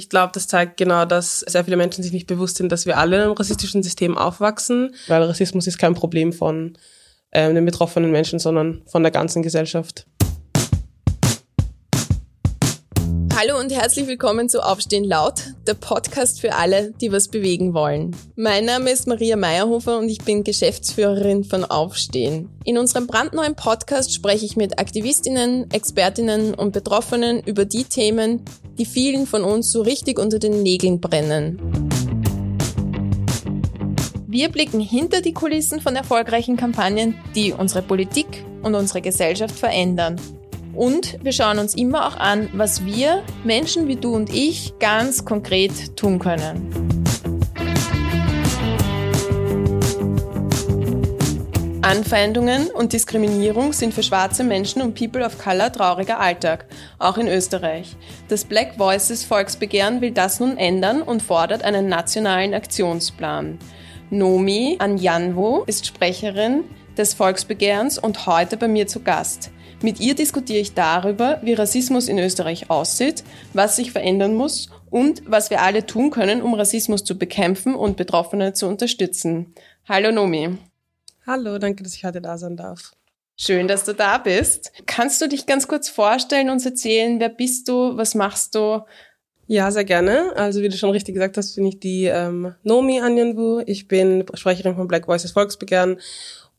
Ich glaube, das zeigt genau, dass sehr viele Menschen sich nicht bewusst sind, dass wir alle in einem rassistischen System aufwachsen, weil Rassismus ist kein Problem von ähm, den betroffenen Menschen, sondern von der ganzen Gesellschaft. Hallo und herzlich willkommen zu Aufstehen laut, der Podcast für alle, die was bewegen wollen. Mein Name ist Maria Meyerhofer und ich bin Geschäftsführerin von Aufstehen. In unserem brandneuen Podcast spreche ich mit Aktivistinnen, Expertinnen und Betroffenen über die Themen, die vielen von uns so richtig unter den Nägeln brennen. Wir blicken hinter die Kulissen von erfolgreichen Kampagnen, die unsere Politik und unsere Gesellschaft verändern und wir schauen uns immer auch an, was wir, Menschen wie du und ich, ganz konkret tun können. Anfeindungen und Diskriminierung sind für schwarze Menschen und People of Color trauriger Alltag, auch in Österreich. Das Black Voices Volksbegehren will das nun ändern und fordert einen nationalen Aktionsplan. Nomi Anjanwo ist Sprecherin des Volksbegehrens und heute bei mir zu Gast. Mit ihr diskutiere ich darüber, wie Rassismus in Österreich aussieht, was sich verändern muss und was wir alle tun können, um Rassismus zu bekämpfen und Betroffene zu unterstützen. Hallo Nomi. Hallo, danke, dass ich heute da sein darf. Schön, dass du da bist. Kannst du dich ganz kurz vorstellen und uns erzählen, wer bist du, was machst du? Ja, sehr gerne. Also wie du schon richtig gesagt hast, bin ich die ähm, Nomi Anyanwu. Ich bin Sprecherin von Black Voices Volksbegehren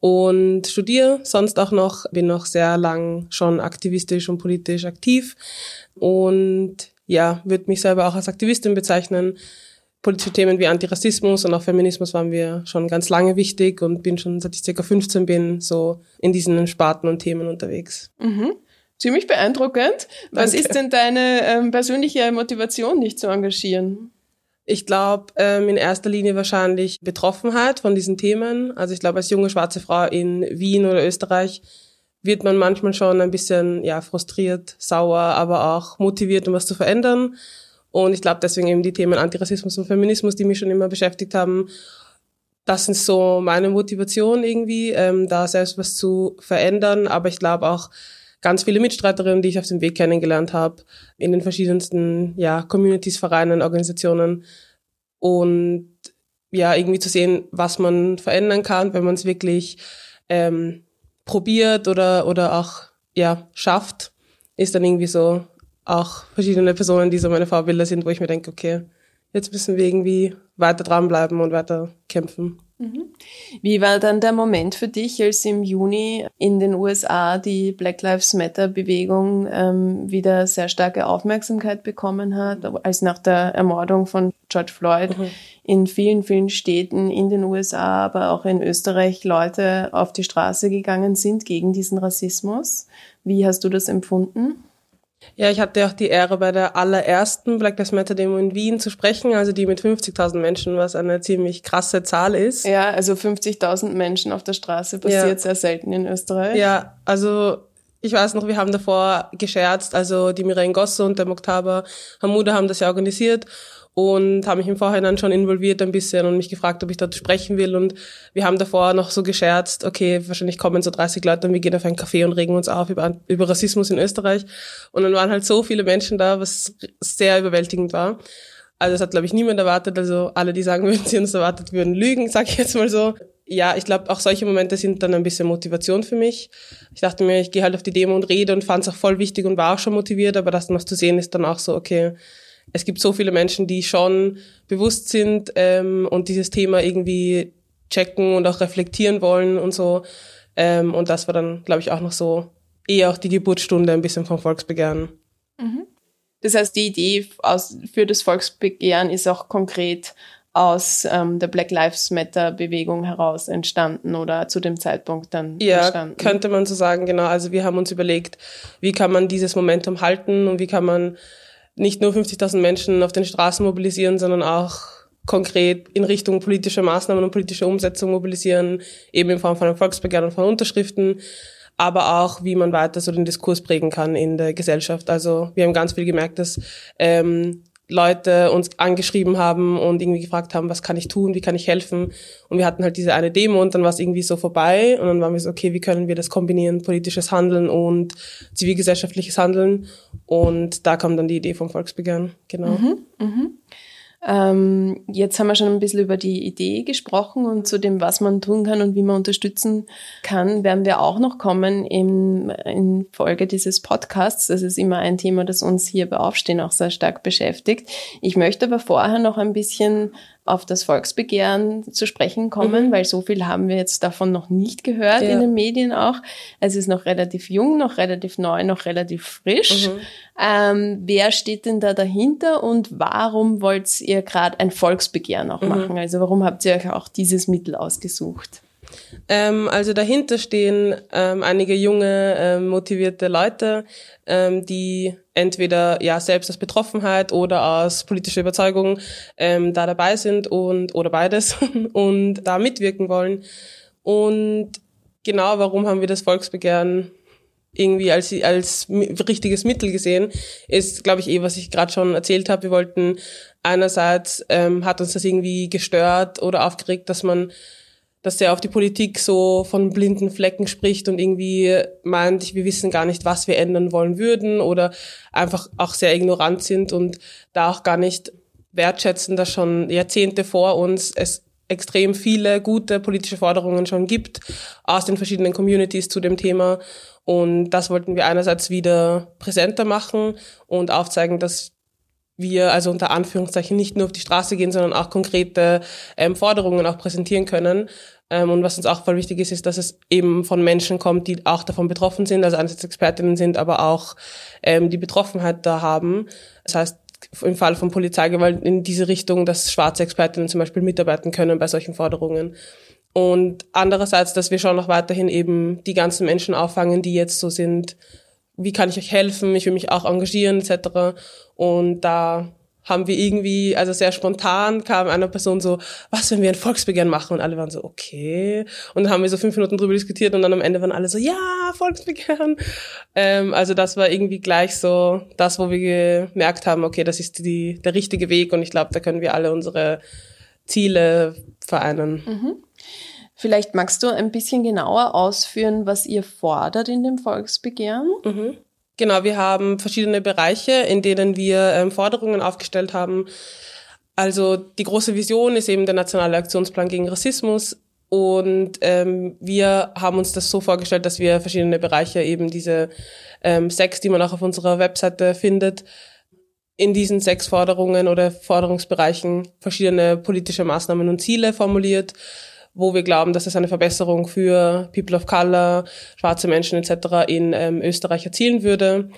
und studiere sonst auch noch, bin noch sehr lang schon aktivistisch und politisch aktiv und ja, würde mich selber auch als Aktivistin bezeichnen. Politische Themen wie Antirassismus und auch Feminismus waren mir schon ganz lange wichtig und bin schon seit ich circa 15 bin so in diesen Sparten und Themen unterwegs. Mhm. Ziemlich beeindruckend. Was ist denn deine ähm, persönliche Motivation, dich zu engagieren? Ich glaube, ähm, in erster Linie wahrscheinlich Betroffenheit von diesen Themen. Also ich glaube, als junge schwarze Frau in Wien oder Österreich wird man manchmal schon ein bisschen ja frustriert, sauer, aber auch motiviert, um was zu verändern. Und ich glaube deswegen eben die Themen Antirassismus und Feminismus, die mich schon immer beschäftigt haben, das sind so meine Motivation irgendwie, ähm, da selbst was zu verändern. Aber ich glaube auch, ganz viele Mitstreiterinnen, die ich auf dem Weg kennengelernt habe, in den verschiedensten ja, Communities, Vereinen, Organisationen. Und ja, irgendwie zu sehen, was man verändern kann, wenn man es wirklich ähm, probiert oder, oder auch ja, schafft, ist dann irgendwie so auch verschiedene Personen, die so meine Vorbilder sind, wo ich mir denke, okay, jetzt müssen wir irgendwie weiter dranbleiben und weiter kämpfen. Mhm. Wie war dann der Moment für dich, als im Juni in den USA die Black Lives Matter Bewegung ähm, wieder sehr starke Aufmerksamkeit bekommen hat, als nach der Ermordung von George Floyd mhm. in vielen, vielen Städten in den USA, aber auch in Österreich Leute auf die Straße gegangen sind gegen diesen Rassismus? Wie hast du das empfunden? Ja, ich hatte auch die Ehre, bei der allerersten Black Lives Matter Demo in Wien zu sprechen, also die mit 50.000 Menschen, was eine ziemlich krasse Zahl ist. Ja, also 50.000 Menschen auf der Straße passiert ja. sehr selten in Österreich. Ja, also ich weiß noch, wir haben davor gescherzt, also die Mireille Gosse und der Moktaba Hamuda haben das ja organisiert und habe mich im Vorhinein schon involviert ein bisschen und mich gefragt, ob ich dort sprechen will. Und wir haben davor noch so gescherzt, okay, wahrscheinlich kommen so 30 Leute und wir gehen auf einen Café und regen uns auf über, über Rassismus in Österreich. Und dann waren halt so viele Menschen da, was sehr überwältigend war. Also das hat, glaube ich, niemand erwartet. Also alle, die sagen würden, sie uns erwartet würden, lügen, sag ich jetzt mal so. Ja, ich glaube, auch solche Momente sind dann ein bisschen Motivation für mich. Ich dachte mir, ich gehe halt auf die Demo und rede und fand es auch voll wichtig und war auch schon motiviert, aber das noch zu sehen ist dann auch so, okay, es gibt so viele Menschen, die schon bewusst sind ähm, und dieses Thema irgendwie checken und auch reflektieren wollen und so. Ähm, und das war dann, glaube ich, auch noch so eher auch die Geburtsstunde ein bisschen vom Volksbegehren. Mhm. Das heißt, die Idee aus, für das Volksbegehren ist auch konkret aus ähm, der Black Lives Matter Bewegung heraus entstanden oder zu dem Zeitpunkt dann ja, entstanden? Ja, könnte man so sagen, genau. Also wir haben uns überlegt, wie kann man dieses Momentum halten und wie kann man nicht nur 50.000 Menschen auf den Straßen mobilisieren, sondern auch konkret in Richtung politischer Maßnahmen und politischer Umsetzung mobilisieren, eben in Form von einem Volksbegehren und von Unterschriften, aber auch, wie man weiter so den Diskurs prägen kann in der Gesellschaft. Also wir haben ganz viel gemerkt, dass ähm, Leute uns angeschrieben haben und irgendwie gefragt haben, was kann ich tun, wie kann ich helfen. Und wir hatten halt diese eine Demo und dann war es irgendwie so vorbei und dann waren wir so, okay, wie können wir das kombinieren, politisches Handeln und zivilgesellschaftliches Handeln. Und da kam dann die Idee vom Volksbegehren, genau. Mhm, mh. Ähm, jetzt haben wir schon ein bisschen über die Idee gesprochen und zu dem, was man tun kann und wie man unterstützen kann, werden wir auch noch kommen in, in Folge dieses Podcasts. Das ist immer ein Thema, das uns hier bei Aufstehen auch sehr stark beschäftigt. Ich möchte aber vorher noch ein bisschen auf das Volksbegehren zu sprechen kommen, mhm. weil so viel haben wir jetzt davon noch nicht gehört ja. in den Medien auch. Es ist noch relativ jung, noch relativ neu, noch relativ frisch. Mhm. Ähm, wer steht denn da dahinter und warum wollt ihr gerade ein Volksbegehren auch mhm. machen? Also warum habt ihr euch auch dieses Mittel ausgesucht? Ähm, also dahinter stehen ähm, einige junge, ähm, motivierte Leute, ähm, die entweder ja selbst aus Betroffenheit oder aus politischer Überzeugung ähm, da dabei sind und oder beides und da mitwirken wollen. Und genau, warum haben wir das Volksbegehren irgendwie als als richtiges Mittel gesehen, ist, glaube ich, eh, was ich gerade schon erzählt habe. Wir wollten einerseits ähm, hat uns das irgendwie gestört oder aufgeregt, dass man dass er auf die Politik so von blinden Flecken spricht und irgendwie meint, wir wissen gar nicht, was wir ändern wollen würden oder einfach auch sehr ignorant sind und da auch gar nicht wertschätzen, dass schon Jahrzehnte vor uns es extrem viele gute politische Forderungen schon gibt aus den verschiedenen Communities zu dem Thema. Und das wollten wir einerseits wieder präsenter machen und aufzeigen, dass wir also unter Anführungszeichen nicht nur auf die Straße gehen, sondern auch konkrete ähm, Forderungen auch präsentieren können. Ähm, und was uns auch voll wichtig ist, ist, dass es eben von Menschen kommt, die auch davon betroffen sind, also einerseits Expertinnen sind, aber auch ähm, die Betroffenheit da haben. Das heißt, im Fall von Polizeigewalt in diese Richtung, dass schwarze Expertinnen zum Beispiel mitarbeiten können bei solchen Forderungen. Und andererseits, dass wir schon noch weiterhin eben die ganzen Menschen auffangen, die jetzt so sind, wie kann ich euch helfen, ich will mich auch engagieren etc. Und da haben wir irgendwie, also sehr spontan kam einer Person so, was, wenn wir ein Volksbegehren machen? Und alle waren so, okay. Und dann haben wir so fünf Minuten drüber diskutiert und dann am Ende waren alle so, ja, Volksbegehren. Ähm, also das war irgendwie gleich so das, wo wir gemerkt haben, okay, das ist die, der richtige Weg und ich glaube, da können wir alle unsere Ziele vereinen. Mhm. Vielleicht magst du ein bisschen genauer ausführen, was ihr fordert in dem Volksbegehren? Mhm. Genau, wir haben verschiedene Bereiche, in denen wir ähm, Forderungen aufgestellt haben. Also die große Vision ist eben der nationale Aktionsplan gegen Rassismus. Und ähm, wir haben uns das so vorgestellt, dass wir verschiedene Bereiche, eben diese ähm, sechs, die man auch auf unserer Webseite findet, in diesen sechs Forderungen oder Forderungsbereichen verschiedene politische Maßnahmen und Ziele formuliert wo wir glauben, dass es eine Verbesserung für People of Color, schwarze Menschen etc. in ähm, Österreich erzielen würde.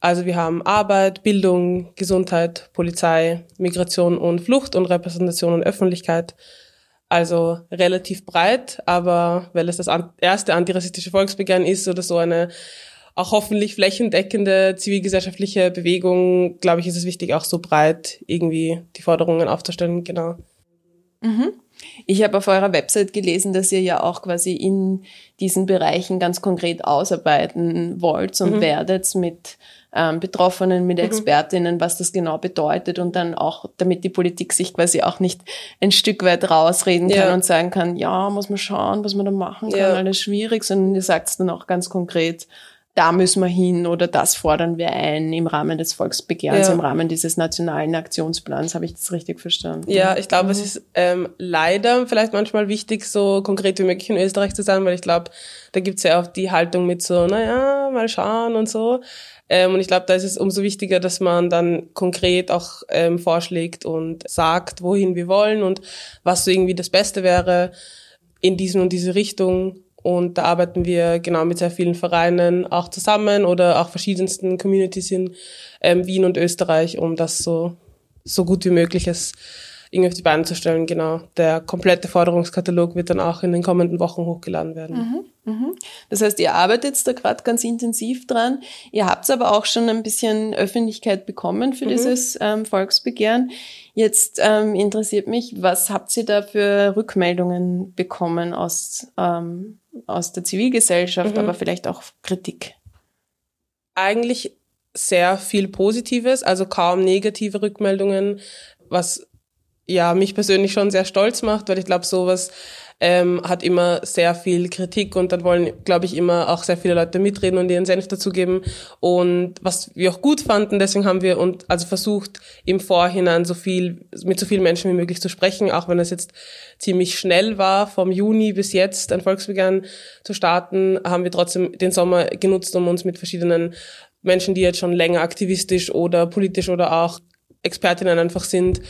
Also wir haben Arbeit, Bildung, Gesundheit, Polizei, Migration und Flucht und Repräsentation und Öffentlichkeit. Also relativ breit, aber weil es das erste antirassistische Volksbegehren ist oder so eine auch hoffentlich flächendeckende zivilgesellschaftliche Bewegung, glaube ich, ist es wichtig, auch so breit irgendwie die Forderungen aufzustellen, genau. Mhm. Ich habe auf eurer Website gelesen, dass ihr ja auch quasi in diesen Bereichen ganz konkret ausarbeiten wollt und mhm. werdet mit ähm, Betroffenen, mit mhm. Expertinnen, was das genau bedeutet und dann auch, damit die Politik sich quasi auch nicht ein Stück weit rausreden kann ja. und sagen kann, ja, muss man schauen, was man da machen kann, ja. alles schwierig, sondern ihr sagt es dann auch ganz konkret, da müssen wir hin oder das fordern wir ein im Rahmen des Volksbegehrens, ja. im Rahmen dieses nationalen Aktionsplans. Habe ich das richtig verstanden? Ja, ich glaube, mhm. es ist ähm, leider vielleicht manchmal wichtig, so konkret wie möglich in Österreich zu sein, weil ich glaube, da gibt's ja auch die Haltung mit so, naja, mal schauen und so. Ähm, und ich glaube, da ist es umso wichtiger, dass man dann konkret auch ähm, vorschlägt und sagt, wohin wir wollen und was so irgendwie das Beste wäre in diesen und diese Richtung und da arbeiten wir genau mit sehr vielen Vereinen auch zusammen oder auch verschiedensten Communities in ähm, Wien und Österreich, um das so, so gut wie möglich ist, irgendwie auf die Beine zu stellen. Genau. Der komplette Forderungskatalog wird dann auch in den kommenden Wochen hochgeladen werden. Mhm, mh. Das heißt, ihr arbeitet da gerade ganz intensiv dran. Ihr habt aber auch schon ein bisschen Öffentlichkeit bekommen für mhm. dieses ähm, Volksbegehren. Jetzt ähm, interessiert mich, was habt ihr da für Rückmeldungen bekommen aus, ähm, aus der Zivilgesellschaft, mhm. aber vielleicht auch Kritik? Eigentlich sehr viel Positives, also kaum negative Rückmeldungen, was ja mich persönlich schon sehr stolz macht, weil ich glaube, sowas ähm, hat immer sehr viel Kritik und dann wollen, glaube ich, immer auch sehr viele Leute mitreden und ihren Senf dazugeben. Und was wir auch gut fanden, deswegen haben wir und also versucht, im Vorhinein so viel, mit so vielen Menschen wie möglich zu sprechen, auch wenn es jetzt ziemlich schnell war, vom Juni bis jetzt ein Volksbegehren zu starten, haben wir trotzdem den Sommer genutzt, um uns mit verschiedenen Menschen, die jetzt schon länger aktivistisch oder politisch oder auch Expertinnen einfach sind,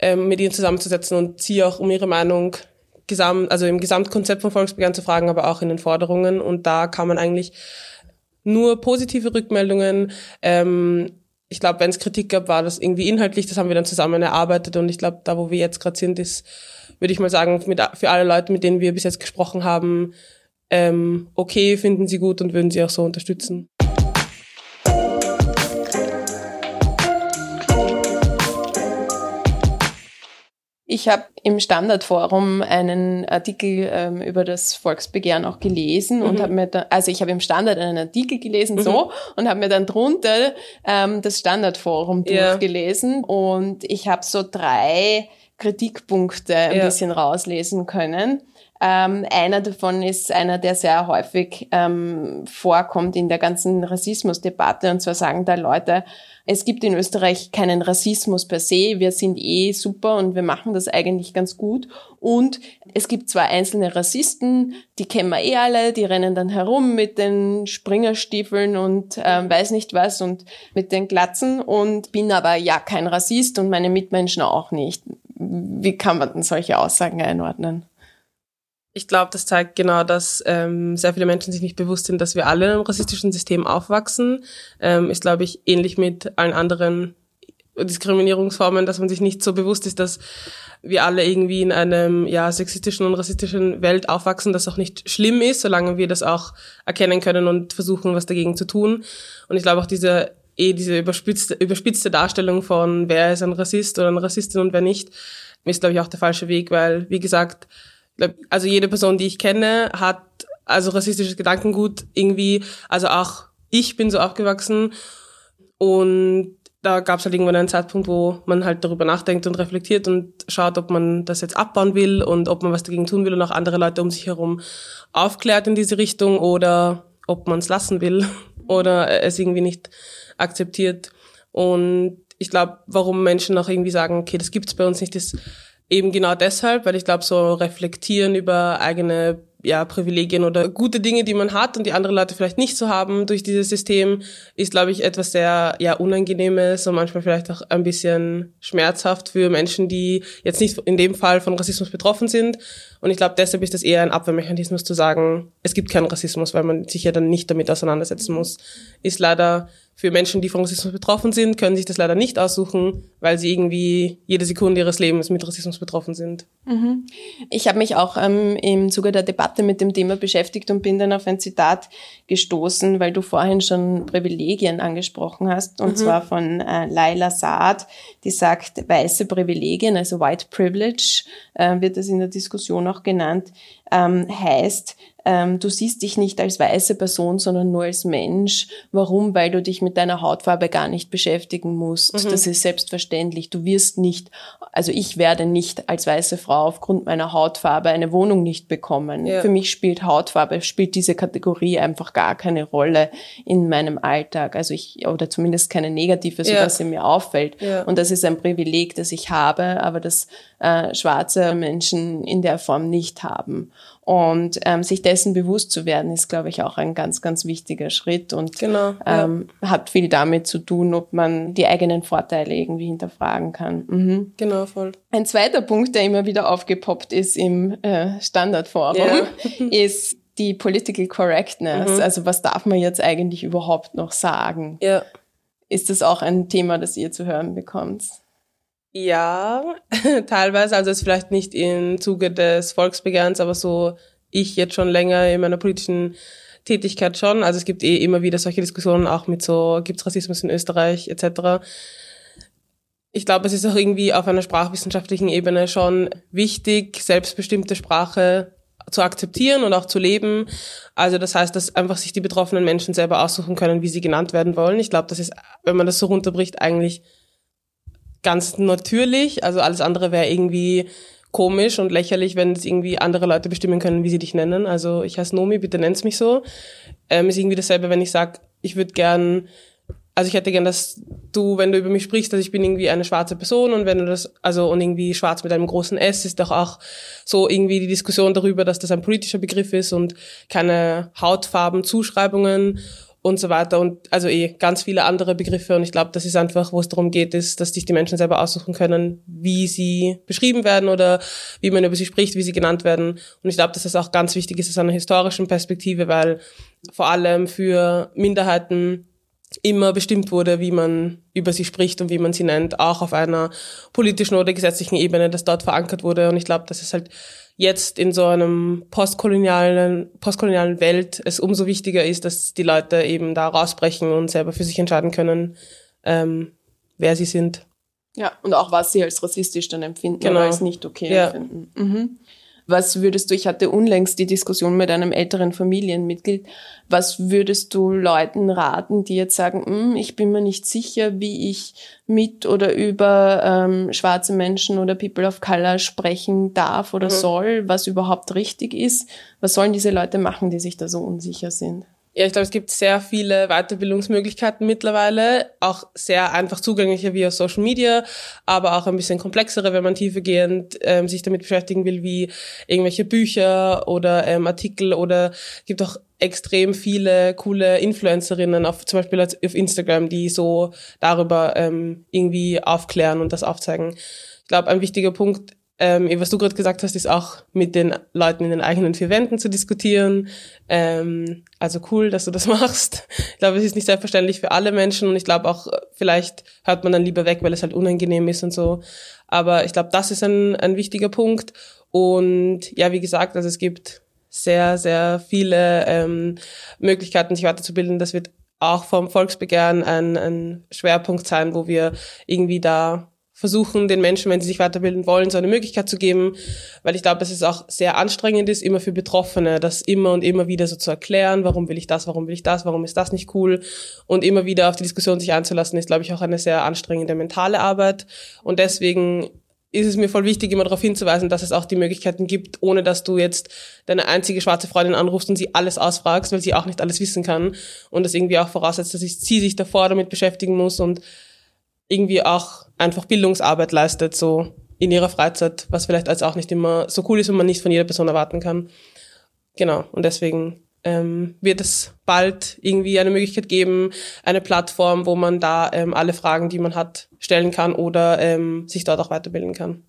ähm, mit ihnen zusammenzusetzen und sie auch um ihre Meinung Gesamt, also im Gesamtkonzept von Volksbegehren zu fragen, aber auch in den Forderungen. Und da kann man eigentlich nur positive Rückmeldungen. Ähm, ich glaube, wenn es Kritik gab, war das irgendwie inhaltlich. Das haben wir dann zusammen erarbeitet. Und ich glaube, da, wo wir jetzt gerade sind, ist, würde ich mal sagen, mit, für alle Leute, mit denen wir bis jetzt gesprochen haben, ähm, okay, finden sie gut und würden sie auch so unterstützen. Ich habe im Standardforum einen Artikel ähm, über das Volksbegehren auch gelesen mhm. und habe mir da, also ich habe im Standard einen Artikel gelesen mhm. so und habe mir dann drunter ähm, das Standardforum ja. durchgelesen und ich habe so drei Kritikpunkte ein ja. bisschen rauslesen können. Ähm, einer davon ist einer, der sehr häufig ähm, vorkommt in der ganzen Rassismusdebatte. Und zwar sagen da Leute, es gibt in Österreich keinen Rassismus per se, wir sind eh super und wir machen das eigentlich ganz gut. Und es gibt zwar einzelne Rassisten, die kennen wir eh alle, die rennen dann herum mit den Springerstiefeln und ähm, weiß nicht was und mit den Glatzen und bin aber ja kein Rassist und meine Mitmenschen auch nicht. Wie kann man denn solche Aussagen einordnen? Ich glaube, das zeigt genau, dass ähm, sehr viele Menschen sich nicht bewusst sind, dass wir alle in einem rassistischen System aufwachsen. Ähm, ist, glaube ich, ähnlich mit allen anderen Diskriminierungsformen, dass man sich nicht so bewusst ist, dass wir alle irgendwie in einem ja sexistischen und rassistischen Welt aufwachsen, das auch nicht schlimm ist, solange wir das auch erkennen können und versuchen, was dagegen zu tun. Und ich glaube auch diese eh diese überspitzte, überspitzte Darstellung von wer ist ein Rassist oder eine Rassistin und wer nicht, ist glaube ich auch der falsche Weg, weil wie gesagt also jede Person, die ich kenne, hat also rassistisches Gedankengut irgendwie, also auch ich bin so aufgewachsen und da gab es halt irgendwann einen Zeitpunkt, wo man halt darüber nachdenkt und reflektiert und schaut, ob man das jetzt abbauen will und ob man was dagegen tun will und auch andere Leute um sich herum aufklärt in diese Richtung oder ob man es lassen will oder es irgendwie nicht akzeptiert. Und ich glaube, warum Menschen auch irgendwie sagen, okay, das gibt's bei uns nicht, ist Eben genau deshalb, weil ich glaube, so reflektieren über eigene ja, Privilegien oder gute Dinge, die man hat und die andere Leute vielleicht nicht so haben durch dieses System, ist, glaube ich, etwas sehr ja, Unangenehmes und manchmal vielleicht auch ein bisschen schmerzhaft für Menschen, die jetzt nicht in dem Fall von Rassismus betroffen sind. Und ich glaube, deshalb ist das eher ein Abwehrmechanismus zu sagen, es gibt keinen Rassismus, weil man sich ja dann nicht damit auseinandersetzen muss. Ist leider für Menschen, die von Rassismus betroffen sind, können sich das leider nicht aussuchen, weil sie irgendwie jede Sekunde ihres Lebens mit Rassismus betroffen sind. Mhm. Ich habe mich auch ähm, im Zuge der Debatte mit dem Thema beschäftigt und bin dann auf ein Zitat gestoßen, weil du vorhin schon Privilegien angesprochen hast, und mhm. zwar von äh, Laila Saad, die sagt, weiße Privilegien, also White Privilege, äh, wird das in der Diskussion auch genannt, ähm, heißt, du siehst dich nicht als weiße Person, sondern nur als Mensch. Warum? Weil du dich mit deiner Hautfarbe gar nicht beschäftigen musst. Mhm. Das ist selbstverständlich. Du wirst nicht, also ich werde nicht als weiße Frau aufgrund meiner Hautfarbe eine Wohnung nicht bekommen. Ja. Für mich spielt Hautfarbe, spielt diese Kategorie einfach gar keine Rolle in meinem Alltag. Also ich, oder zumindest keine negative, sodass ja. sie mir auffällt. Ja. Und das ist ein Privileg, das ich habe, aber das äh, schwarze Menschen in der Form nicht haben. Und ähm, sich dessen bewusst zu werden, ist, glaube ich, auch ein ganz, ganz wichtiger Schritt und genau, ähm, hat viel damit zu tun, ob man die eigenen Vorteile irgendwie hinterfragen kann. Mhm. Genau, voll. Ein zweiter Punkt, der immer wieder aufgepoppt ist im äh, Standardforum, yeah. ist die Political Correctness. Mhm. Also was darf man jetzt eigentlich überhaupt noch sagen? Ja. Ist das auch ein Thema, das ihr zu hören bekommt? Ja, teilweise. Also es vielleicht nicht im Zuge des Volksbegehrens, aber so ich jetzt schon länger in meiner politischen Tätigkeit schon. Also es gibt eh immer wieder solche Diskussionen, auch mit so, gibt's Rassismus in Österreich etc. Ich glaube, es ist auch irgendwie auf einer sprachwissenschaftlichen Ebene schon wichtig, selbstbestimmte Sprache zu akzeptieren und auch zu leben. Also das heißt, dass einfach sich die betroffenen Menschen selber aussuchen können, wie sie genannt werden wollen. Ich glaube, das ist, wenn man das so runterbricht, eigentlich ganz natürlich. Also alles andere wäre irgendwie komisch und lächerlich, wenn es irgendwie andere Leute bestimmen können, wie sie dich nennen. Also ich heiße Nomi, bitte nenn's mich so. Ähm, ist irgendwie dasselbe, wenn ich sage, ich würde gern, also ich hätte gern, dass du, wenn du über mich sprichst, dass ich bin irgendwie eine schwarze Person und wenn du das, also und irgendwie schwarz mit einem großen S ist doch auch so irgendwie die Diskussion darüber, dass das ein politischer Begriff ist und keine Hautfarben-Zuschreibungen und so weiter. Und also eh ganz viele andere Begriffe. Und ich glaube, das ist einfach, wo es darum geht, ist, dass sich die Menschen selber aussuchen können, wie sie beschrieben werden oder wie man über sie spricht, wie sie genannt werden. Und ich glaube, dass das auch ganz wichtig ist aus einer historischen Perspektive, weil vor allem für Minderheiten immer bestimmt wurde, wie man über sie spricht und wie man sie nennt, auch auf einer politischen oder gesetzlichen Ebene, das dort verankert wurde. Und ich glaube, dass es halt jetzt in so einem postkolonialen, postkolonialen Welt es umso wichtiger ist, dass die Leute eben da rausbrechen und selber für sich entscheiden können, ähm, wer sie sind. Ja, und auch was sie als rassistisch dann empfinden genau. oder als nicht okay ja. empfinden. Mhm. Was würdest du, ich hatte unlängst die Diskussion mit einem älteren Familienmitglied, was würdest du Leuten raten, die jetzt sagen, hm, ich bin mir nicht sicher, wie ich mit oder über ähm, schwarze Menschen oder People of Color sprechen darf oder mhm. soll, was überhaupt richtig ist? Was sollen diese Leute machen, die sich da so unsicher sind? Ja, ich glaube, es gibt sehr viele Weiterbildungsmöglichkeiten mittlerweile, auch sehr einfach zugänglicher via Social Media, aber auch ein bisschen komplexere, wenn man tiefergehend ähm, sich damit beschäftigen will, wie irgendwelche Bücher oder ähm, Artikel oder gibt auch extrem viele coole Influencerinnen auf zum Beispiel auf Instagram, die so darüber ähm, irgendwie aufklären und das aufzeigen. Ich glaube, ein wichtiger Punkt ähm, was du gerade gesagt hast, ist auch mit den Leuten in den eigenen vier Wänden zu diskutieren. Ähm, also cool, dass du das machst. Ich glaube, es ist nicht selbstverständlich für alle Menschen und ich glaube auch, vielleicht hört man dann lieber weg, weil es halt unangenehm ist und so. Aber ich glaube, das ist ein, ein wichtiger Punkt. Und ja, wie gesagt, also es gibt sehr, sehr viele ähm, Möglichkeiten, sich weiterzubilden. Das wird auch vom Volksbegehren ein, ein Schwerpunkt sein, wo wir irgendwie da versuchen, den Menschen, wenn sie sich weiterbilden wollen, so eine Möglichkeit zu geben, weil ich glaube, dass es auch sehr anstrengend ist, immer für Betroffene, das immer und immer wieder so zu erklären, warum will ich das, warum will ich das, warum ist das nicht cool? Und immer wieder auf die Diskussion sich einzulassen, ist, glaube ich, auch eine sehr anstrengende mentale Arbeit. Und deswegen ist es mir voll wichtig, immer darauf hinzuweisen, dass es auch die Möglichkeiten gibt, ohne dass du jetzt deine einzige schwarze Freundin anrufst und sie alles ausfragst, weil sie auch nicht alles wissen kann. Und das irgendwie auch voraussetzt, dass sie sich davor damit beschäftigen muss und irgendwie auch einfach Bildungsarbeit leistet, so in ihrer Freizeit, was vielleicht als auch nicht immer so cool ist und man nicht von jeder Person erwarten kann. Genau, und deswegen ähm, wird es bald irgendwie eine Möglichkeit geben, eine Plattform, wo man da ähm, alle Fragen, die man hat, stellen kann oder ähm, sich dort auch weiterbilden kann.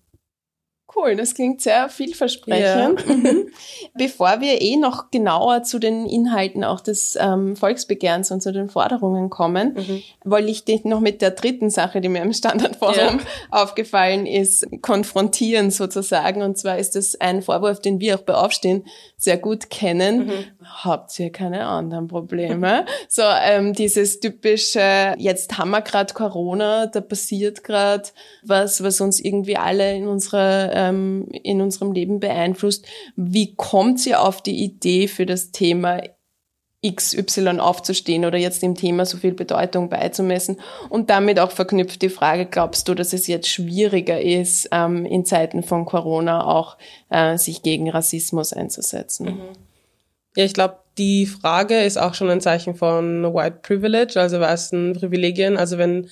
Cool, das klingt sehr vielversprechend. Ja. Mhm. Bevor wir eh noch genauer zu den Inhalten auch des ähm, Volksbegehrens und zu den Forderungen kommen, mhm. wollte ich dich noch mit der dritten Sache, die mir im Standardforum ja. aufgefallen ist, konfrontieren sozusagen. Und zwar ist das ein Vorwurf, den wir auch bei Aufstehen sehr gut kennen. Mhm. Habt ihr keine anderen Probleme? so ähm, dieses typische, jetzt haben wir gerade Corona, da passiert gerade was, was uns irgendwie alle in unserer ähm, in unserem Leben beeinflusst. Wie kommt ihr auf die Idee für das Thema XY aufzustehen oder jetzt dem Thema so viel Bedeutung beizumessen und damit auch verknüpft die Frage, glaubst du, dass es jetzt schwieriger ist, ähm, in Zeiten von Corona auch äh, sich gegen Rassismus einzusetzen? Mhm. Ja, ich glaube, die Frage ist auch schon ein Zeichen von White Privilege, also weißen Privilegien. Also wenn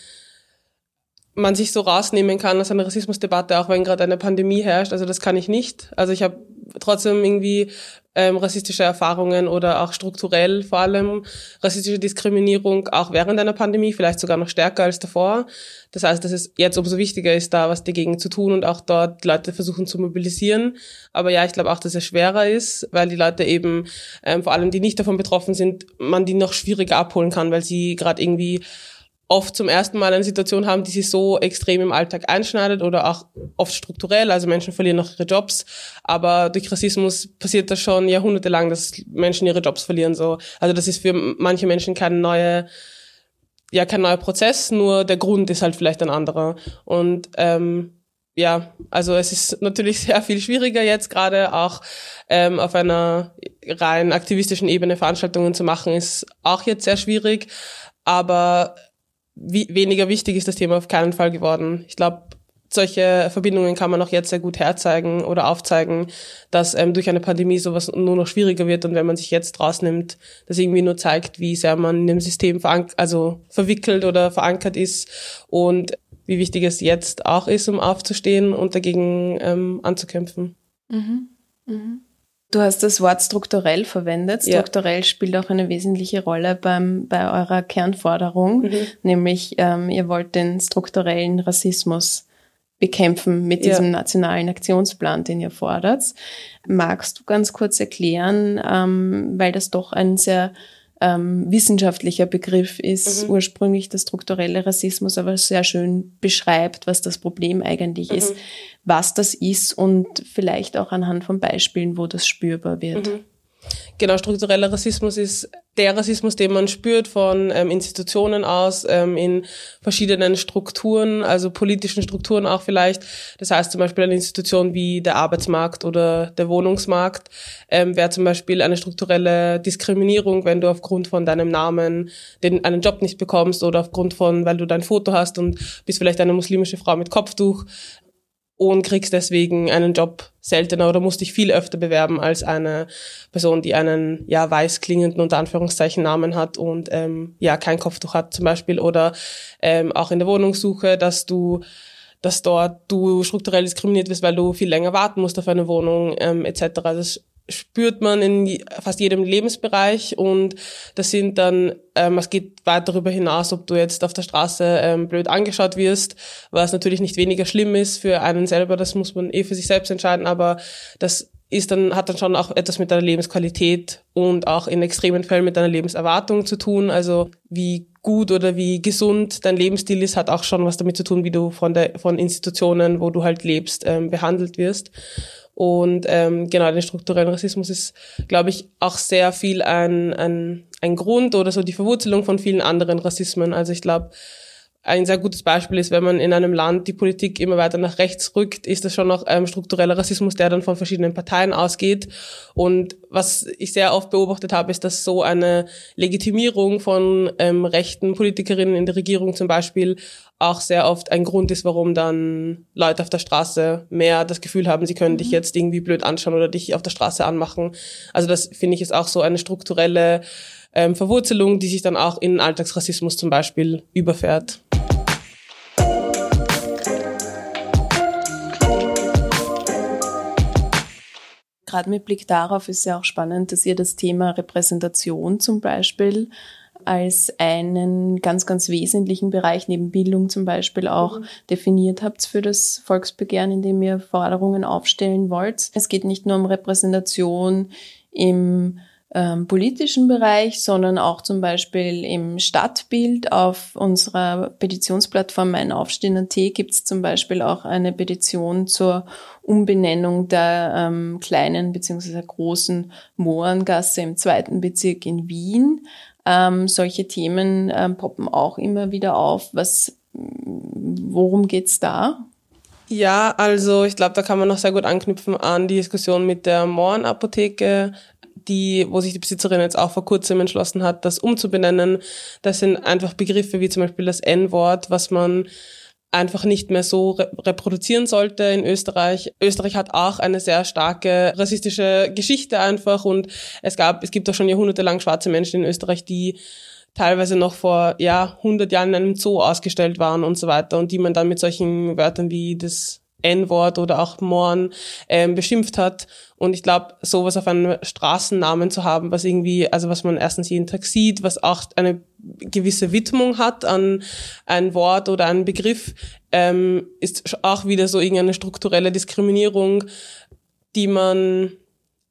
man sich so rausnehmen kann aus einer Rassismusdebatte, auch wenn gerade eine Pandemie herrscht. Also das kann ich nicht. Also ich habe trotzdem irgendwie ähm, rassistische Erfahrungen oder auch strukturell vor allem rassistische Diskriminierung auch während einer Pandemie, vielleicht sogar noch stärker als davor. Das heißt, dass es jetzt umso wichtiger ist, da was dagegen zu tun und auch dort Leute versuchen zu mobilisieren. Aber ja, ich glaube auch, dass es schwerer ist, weil die Leute eben, ähm, vor allem die nicht davon betroffen sind, man die noch schwieriger abholen kann, weil sie gerade irgendwie oft zum ersten Mal eine Situation haben, die sich so extrem im Alltag einschneidet oder auch oft strukturell, also Menschen verlieren noch ihre Jobs, aber durch Rassismus passiert das schon jahrhundertelang, dass Menschen ihre Jobs verlieren so. Also das ist für manche Menschen kein neuer ja kein neuer Prozess, nur der Grund ist halt vielleicht ein anderer. Und ähm, ja, also es ist natürlich sehr viel schwieriger jetzt gerade auch ähm, auf einer rein aktivistischen Ebene Veranstaltungen zu machen, ist auch jetzt sehr schwierig, aber weniger wichtig ist das Thema auf keinen Fall geworden. Ich glaube, solche Verbindungen kann man auch jetzt sehr gut herzeigen oder aufzeigen, dass ähm, durch eine Pandemie sowas nur noch schwieriger wird und wenn man sich jetzt rausnimmt, das irgendwie nur zeigt, wie sehr man in dem System also verwickelt oder verankert ist und wie wichtig es jetzt auch ist, um aufzustehen und dagegen ähm, anzukämpfen. Mhm. Mhm. Du hast das Wort strukturell verwendet. Strukturell ja. spielt auch eine wesentliche Rolle beim, bei eurer Kernforderung, mhm. nämlich ähm, ihr wollt den strukturellen Rassismus bekämpfen mit diesem ja. nationalen Aktionsplan, den ihr fordert. Magst du ganz kurz erklären, ähm, weil das doch ein sehr ähm, wissenschaftlicher Begriff ist, mhm. ursprünglich der strukturelle Rassismus, aber sehr schön beschreibt, was das Problem eigentlich mhm. ist, was das ist und vielleicht auch anhand von Beispielen, wo das spürbar wird. Mhm. Genau, struktureller Rassismus ist der Rassismus, den man spürt von ähm, Institutionen aus, ähm, in verschiedenen Strukturen, also politischen Strukturen auch vielleicht. Das heißt zum Beispiel eine Institution wie der Arbeitsmarkt oder der Wohnungsmarkt ähm, wäre zum Beispiel eine strukturelle Diskriminierung, wenn du aufgrund von deinem Namen den, einen Job nicht bekommst oder aufgrund von, weil du dein Foto hast und bist vielleicht eine muslimische Frau mit Kopftuch, und kriegst deswegen einen Job seltener oder musst dich viel öfter bewerben als eine Person, die einen ja weiß klingenden unter Anführungszeichen Namen hat und ähm, ja kein Kopftuch hat zum Beispiel oder ähm, auch in der Wohnungssuche, dass du dass dort du strukturell diskriminiert wirst, weil du viel länger warten musst auf eine Wohnung ähm, etc. Das spürt man in fast jedem Lebensbereich und das sind dann, ähm, es geht weit darüber hinaus, ob du jetzt auf der Straße ähm, blöd angeschaut wirst, was natürlich nicht weniger schlimm ist für einen selber, das muss man eh für sich selbst entscheiden, aber das ist dann, hat dann schon auch etwas mit deiner Lebensqualität und auch in extremen Fällen mit deiner Lebenserwartung zu tun. Also wie gut oder wie gesund dein Lebensstil ist, hat auch schon was damit zu tun, wie du von der von Institutionen, wo du halt lebst, ähm, behandelt wirst. Und ähm, genau, den strukturellen Rassismus ist, glaube ich, auch sehr viel ein, ein, ein Grund oder so die Verwurzelung von vielen anderen Rassismen. Also ich glaube, ein sehr gutes Beispiel ist, wenn man in einem Land die Politik immer weiter nach rechts rückt, ist das schon noch ähm, struktureller Rassismus, der dann von verschiedenen Parteien ausgeht. Und was ich sehr oft beobachtet habe, ist, dass so eine Legitimierung von ähm, rechten Politikerinnen in der Regierung zum Beispiel auch sehr oft ein Grund ist, warum dann Leute auf der Straße mehr das Gefühl haben, sie können mhm. dich jetzt irgendwie blöd anschauen oder dich auf der Straße anmachen. Also das finde ich ist auch so eine strukturelle ähm, Verwurzelung, die sich dann auch in Alltagsrassismus zum Beispiel überfährt. Gerade mit Blick darauf ist ja auch spannend, dass ihr das Thema Repräsentation zum Beispiel als einen ganz, ganz wesentlichen Bereich neben Bildung zum Beispiel auch mhm. definiert habt für das Volksbegehren, in dem ihr Forderungen aufstellen wollt. Es geht nicht nur um Repräsentation im ähm, politischen Bereich, sondern auch zum Beispiel im Stadtbild. Auf unserer Petitionsplattform Mein Aufstehen.at gibt es zum Beispiel auch eine Petition zur Umbenennung der ähm, kleinen bzw. großen Mohrengasse im zweiten Bezirk in Wien. Ähm, solche Themen ähm, poppen auch immer wieder auf. Was, worum geht's da? Ja, also ich glaube, da kann man noch sehr gut anknüpfen an die Diskussion mit der Mohrenapotheke die, wo sich die Besitzerin jetzt auch vor kurzem entschlossen hat, das umzubenennen. Das sind einfach Begriffe wie zum Beispiel das N-Wort, was man einfach nicht mehr so re reproduzieren sollte in Österreich. Österreich hat auch eine sehr starke rassistische Geschichte einfach und es gab, es gibt auch schon jahrhundertelang schwarze Menschen in Österreich, die teilweise noch vor ja 100 Jahren in einem Zoo ausgestellt waren und so weiter und die man dann mit solchen Wörtern wie das N-Wort oder auch Morn ähm, beschimpft hat. Und ich glaube, sowas auf einem Straßennamen zu haben, was irgendwie, also was man erstens jeden Tag sieht, was auch eine gewisse Widmung hat an ein Wort oder einen Begriff, ähm, ist auch wieder so irgendeine strukturelle Diskriminierung, die man,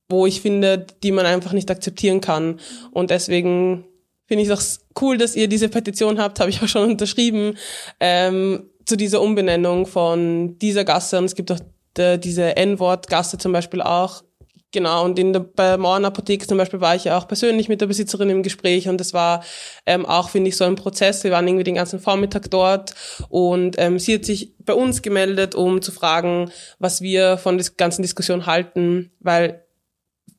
wo ich finde, die man einfach nicht akzeptieren kann. Und deswegen finde ich es auch cool, dass ihr diese Petition habt, habe ich auch schon unterschrieben. Ähm, zu dieser Umbenennung von dieser Gasse und es gibt auch diese N-Wort-Gasse zum Beispiel auch. Genau, und in der, bei Mauern Apotheke zum Beispiel war ich ja auch persönlich mit der Besitzerin im Gespräch und das war ähm, auch, finde ich, so ein Prozess. Wir waren irgendwie den ganzen Vormittag dort und ähm, sie hat sich bei uns gemeldet, um zu fragen, was wir von der ganzen Diskussion halten, weil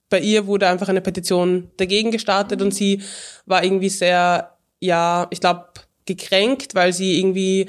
bei ihr wurde einfach eine Petition dagegen gestartet und sie war irgendwie sehr, ja, ich glaube, gekränkt, weil sie irgendwie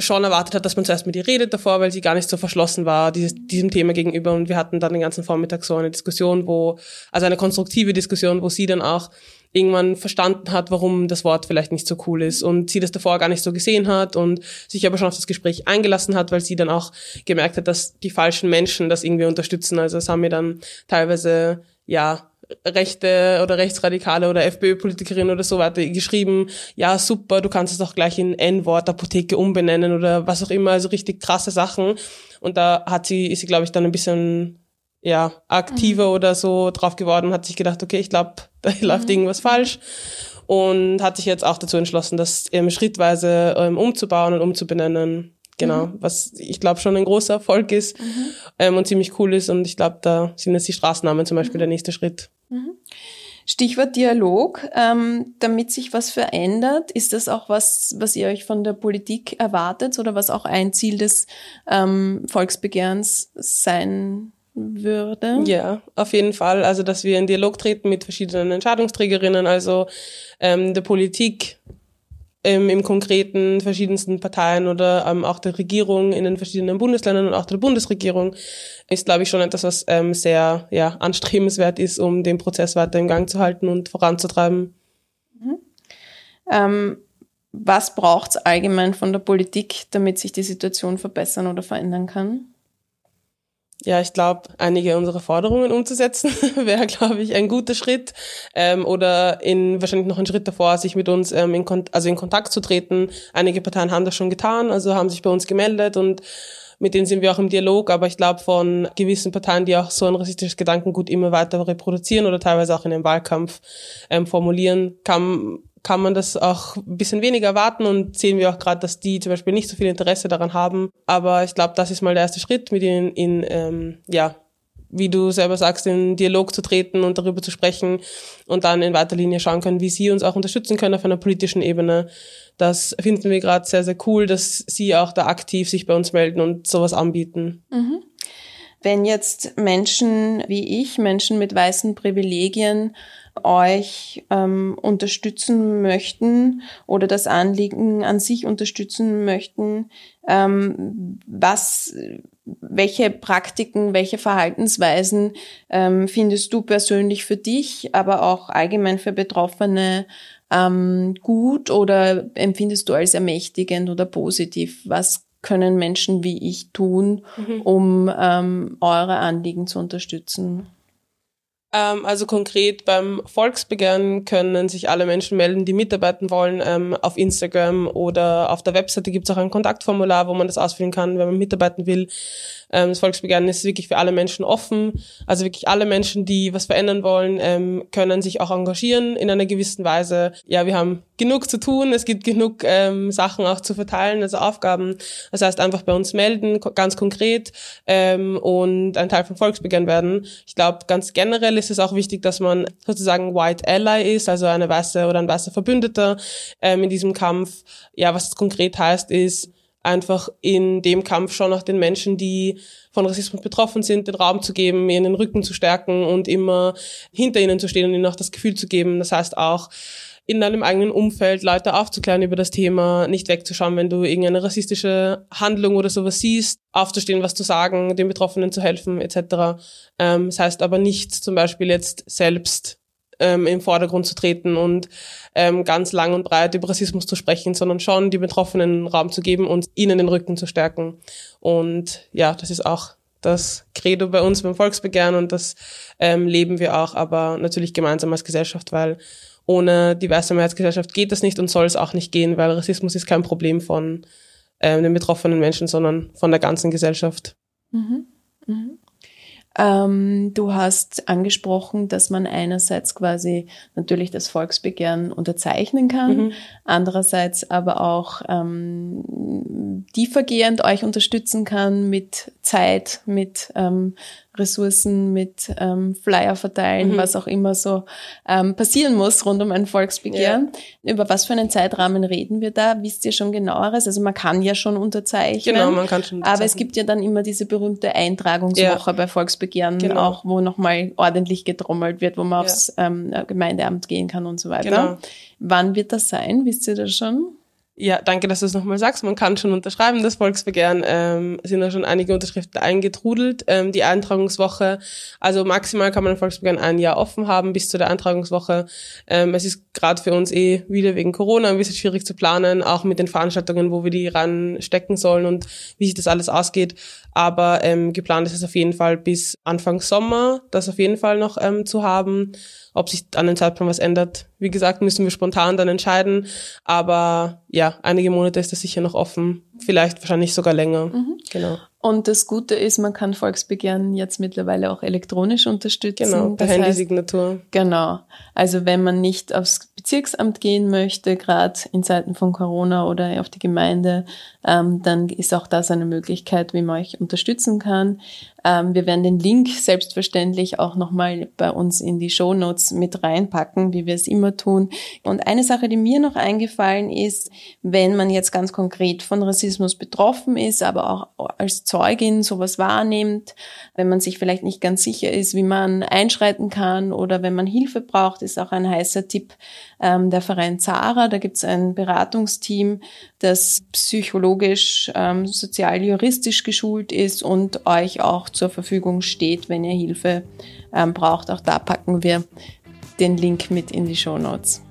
schon erwartet hat, dass man zuerst mit ihr redet davor, weil sie gar nicht so verschlossen war dieses, diesem Thema gegenüber. Und wir hatten dann den ganzen Vormittag so eine Diskussion, wo, also eine konstruktive Diskussion, wo sie dann auch irgendwann verstanden hat, warum das Wort vielleicht nicht so cool ist und sie das davor gar nicht so gesehen hat und sich aber schon auf das Gespräch eingelassen hat, weil sie dann auch gemerkt hat, dass die falschen Menschen das irgendwie unterstützen. Also es haben mir dann teilweise, ja, rechte oder rechtsradikale oder FPÖ-Politikerin oder so weiter geschrieben, ja super, du kannst es doch gleich in N-Wort Apotheke umbenennen oder was auch immer, also richtig krasse Sachen. Und da hat sie, ist sie, glaube ich, dann ein bisschen ja, aktiver mhm. oder so drauf geworden, hat sich gedacht, okay, ich glaube, da mhm. läuft irgendwas falsch. Und hat sich jetzt auch dazu entschlossen, das ähm, schrittweise ähm, umzubauen und umzubenennen. Genau, mhm. was ich glaube schon ein großer Erfolg ist mhm. ähm, und ziemlich cool ist. Und ich glaube, da sind jetzt die Straßennamen zum Beispiel der nächste Schritt. Mhm. Stichwort Dialog, ähm, damit sich was verändert, ist das auch was, was ihr euch von der Politik erwartet oder was auch ein Ziel des ähm, Volksbegehrens sein würde? Ja, auf jeden Fall. Also, dass wir in Dialog treten mit verschiedenen Entscheidungsträgerinnen, also ähm, der Politik, ähm, im konkreten verschiedensten Parteien oder ähm, auch der Regierung in den verschiedenen Bundesländern und auch der Bundesregierung ist, glaube ich, schon etwas, was ähm, sehr ja, anstrebenswert ist, um den Prozess weiter im Gang zu halten und voranzutreiben. Mhm. Ähm, was braucht es allgemein von der Politik, damit sich die Situation verbessern oder verändern kann? Ja, ich glaube, einige unserer Forderungen umzusetzen, wäre, glaube ich, ein guter Schritt. Ähm, oder in wahrscheinlich noch ein Schritt davor, sich mit uns ähm, in, also in Kontakt zu treten. Einige Parteien haben das schon getan, also haben sich bei uns gemeldet und mit denen sind wir auch im Dialog, aber ich glaube von gewissen Parteien, die auch so ein rassistisches Gedankengut immer weiter reproduzieren oder teilweise auch in den Wahlkampf ähm, formulieren, kann kann man das auch ein bisschen weniger erwarten und sehen wir auch gerade, dass die zum Beispiel nicht so viel Interesse daran haben. Aber ich glaube, das ist mal der erste Schritt, mit ihnen in, ähm, ja, wie du selber sagst, in Dialog zu treten und darüber zu sprechen und dann in weiter Linie schauen können, wie sie uns auch unterstützen können auf einer politischen Ebene. Das finden wir gerade sehr, sehr cool, dass sie auch da aktiv sich bei uns melden und sowas anbieten. Mhm. Wenn jetzt Menschen wie ich, Menschen mit weißen Privilegien, euch ähm, unterstützen möchten oder das Anliegen an sich unterstützen möchten, ähm, was, welche Praktiken, welche Verhaltensweisen ähm, findest du persönlich für dich, aber auch allgemein für Betroffene ähm, gut oder empfindest du als ermächtigend oder positiv? Was können Menschen wie ich tun, mhm. um ähm, eure Anliegen zu unterstützen? Ähm, also konkret beim Volksbegehren können sich alle Menschen melden, die mitarbeiten wollen. Ähm, auf Instagram oder auf der Webseite gibt es auch ein Kontaktformular, wo man das ausfüllen kann, wenn man mitarbeiten will. Ähm, das Volksbegehren ist wirklich für alle Menschen offen. Also wirklich alle Menschen, die was verändern wollen, ähm, können sich auch engagieren in einer gewissen Weise. Ja, wir haben genug zu tun. Es gibt genug ähm, Sachen auch zu verteilen, also Aufgaben. Das heißt, einfach bei uns melden, ganz konkret ähm, und ein Teil vom Volksbegehren werden. Ich glaube, ganz generell ist es auch wichtig, dass man sozusagen White Ally ist, also eine weiße oder ein weißer Verbündeter ähm, in diesem Kampf. Ja, was das konkret heißt, ist, einfach in dem Kampf schon auch den Menschen, die von Rassismus betroffen sind, den Raum zu geben, ihnen den Rücken zu stärken und immer hinter ihnen zu stehen und ihnen auch das Gefühl zu geben. Das heißt auch, in deinem eigenen Umfeld Leute aufzuklären über das Thema, nicht wegzuschauen, wenn du irgendeine rassistische Handlung oder sowas siehst, aufzustehen, was zu sagen, den Betroffenen zu helfen, etc. Ähm, das heißt aber nicht zum Beispiel jetzt selbst ähm, im Vordergrund zu treten und ähm, ganz lang und breit über Rassismus zu sprechen, sondern schon die Betroffenen Raum zu geben und ihnen den Rücken zu stärken. Und ja, das ist auch das Credo bei uns beim Volksbegehren und das ähm, leben wir auch, aber natürlich gemeinsam als Gesellschaft, weil ohne die weiße Mehrheitsgesellschaft geht das nicht und soll es auch nicht gehen, weil Rassismus ist kein Problem von ähm, den betroffenen Menschen, sondern von der ganzen Gesellschaft. Mhm. Mhm. Ähm, du hast angesprochen, dass man einerseits quasi natürlich das Volksbegehren unterzeichnen kann, mhm. andererseits aber auch ähm, tiefergehend euch unterstützen kann mit Zeit, mit ähm, Ressourcen, mit ähm, Flyer verteilen, mhm. was auch immer so ähm, passieren muss rund um ein Volksbegehren. Ja. Über was für einen Zeitrahmen reden wir da? Wisst ihr schon genaueres? Also man kann ja schon unterzeichnen. Genau, man kann schon unterzeichnen. Aber es gibt ja dann immer diese berühmte Eintragungswoche ja. bei Volksbegehren, genau. auch wo nochmal ordentlich getrommelt wird, wo man ja. aufs ähm, Gemeindeamt gehen kann und so weiter. Genau. Wann wird das sein? Wisst ihr das schon? Ja, danke, dass du es nochmal sagst. Man kann schon unterschreiben, das Volksbegehren. Ähm, sind da schon einige Unterschriften eingetrudelt. Ähm, die Eintragungswoche, also maximal kann man ein Volksbegehren ein Jahr offen haben bis zu der Eintragungswoche. Ähm, es ist gerade für uns eh wieder wegen Corona ein bisschen schwierig zu planen, auch mit den Veranstaltungen, wo wir die ranstecken sollen und wie sich das alles ausgeht. Aber ähm, geplant ist es auf jeden Fall bis Anfang Sommer, das auf jeden Fall noch ähm, zu haben. Ob sich an den Zeitpunkt was ändert, wie gesagt, müssen wir spontan dann entscheiden. Aber ja, einige Monate ist das sicher noch offen. Vielleicht wahrscheinlich sogar länger. Mhm. Genau. Und das Gute ist, man kann Volksbegehren jetzt mittlerweile auch elektronisch unterstützen. Genau, per Handysignatur. Genau. Also wenn man nicht aufs Bezirksamt gehen möchte, gerade in Zeiten von Corona oder auf die Gemeinde, ähm, dann ist auch das eine Möglichkeit, wie man euch unterstützen kann. Ähm, wir werden den Link selbstverständlich auch nochmal bei uns in die Show Notes mit reinpacken, wie wir es immer tun. Und eine Sache, die mir noch eingefallen ist, wenn man jetzt ganz konkret von Rassismus betroffen ist, aber auch als Zeugin sowas wahrnimmt, wenn man sich vielleicht nicht ganz sicher ist, wie man einschreiten kann oder wenn man Hilfe braucht, ist auch ein heißer Tipp ähm, der Verein Zara. Da gibt es ein Beratungsteam, das psychologisch, ähm, sozial, juristisch geschult ist und euch auch zur Verfügung steht, wenn ihr Hilfe ähm, braucht. Auch da packen wir den Link mit in die Show Notes.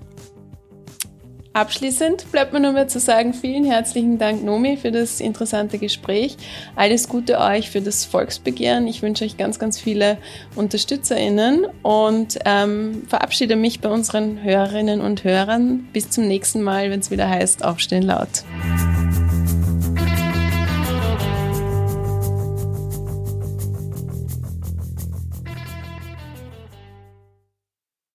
Abschließend bleibt mir nur mehr zu sagen, vielen herzlichen Dank, Nomi, für das interessante Gespräch. Alles Gute euch für das Volksbegehren. Ich wünsche euch ganz, ganz viele UnterstützerInnen und ähm, verabschiede mich bei unseren Hörerinnen und Hörern. Bis zum nächsten Mal, wenn es wieder heißt, Aufstehen laut.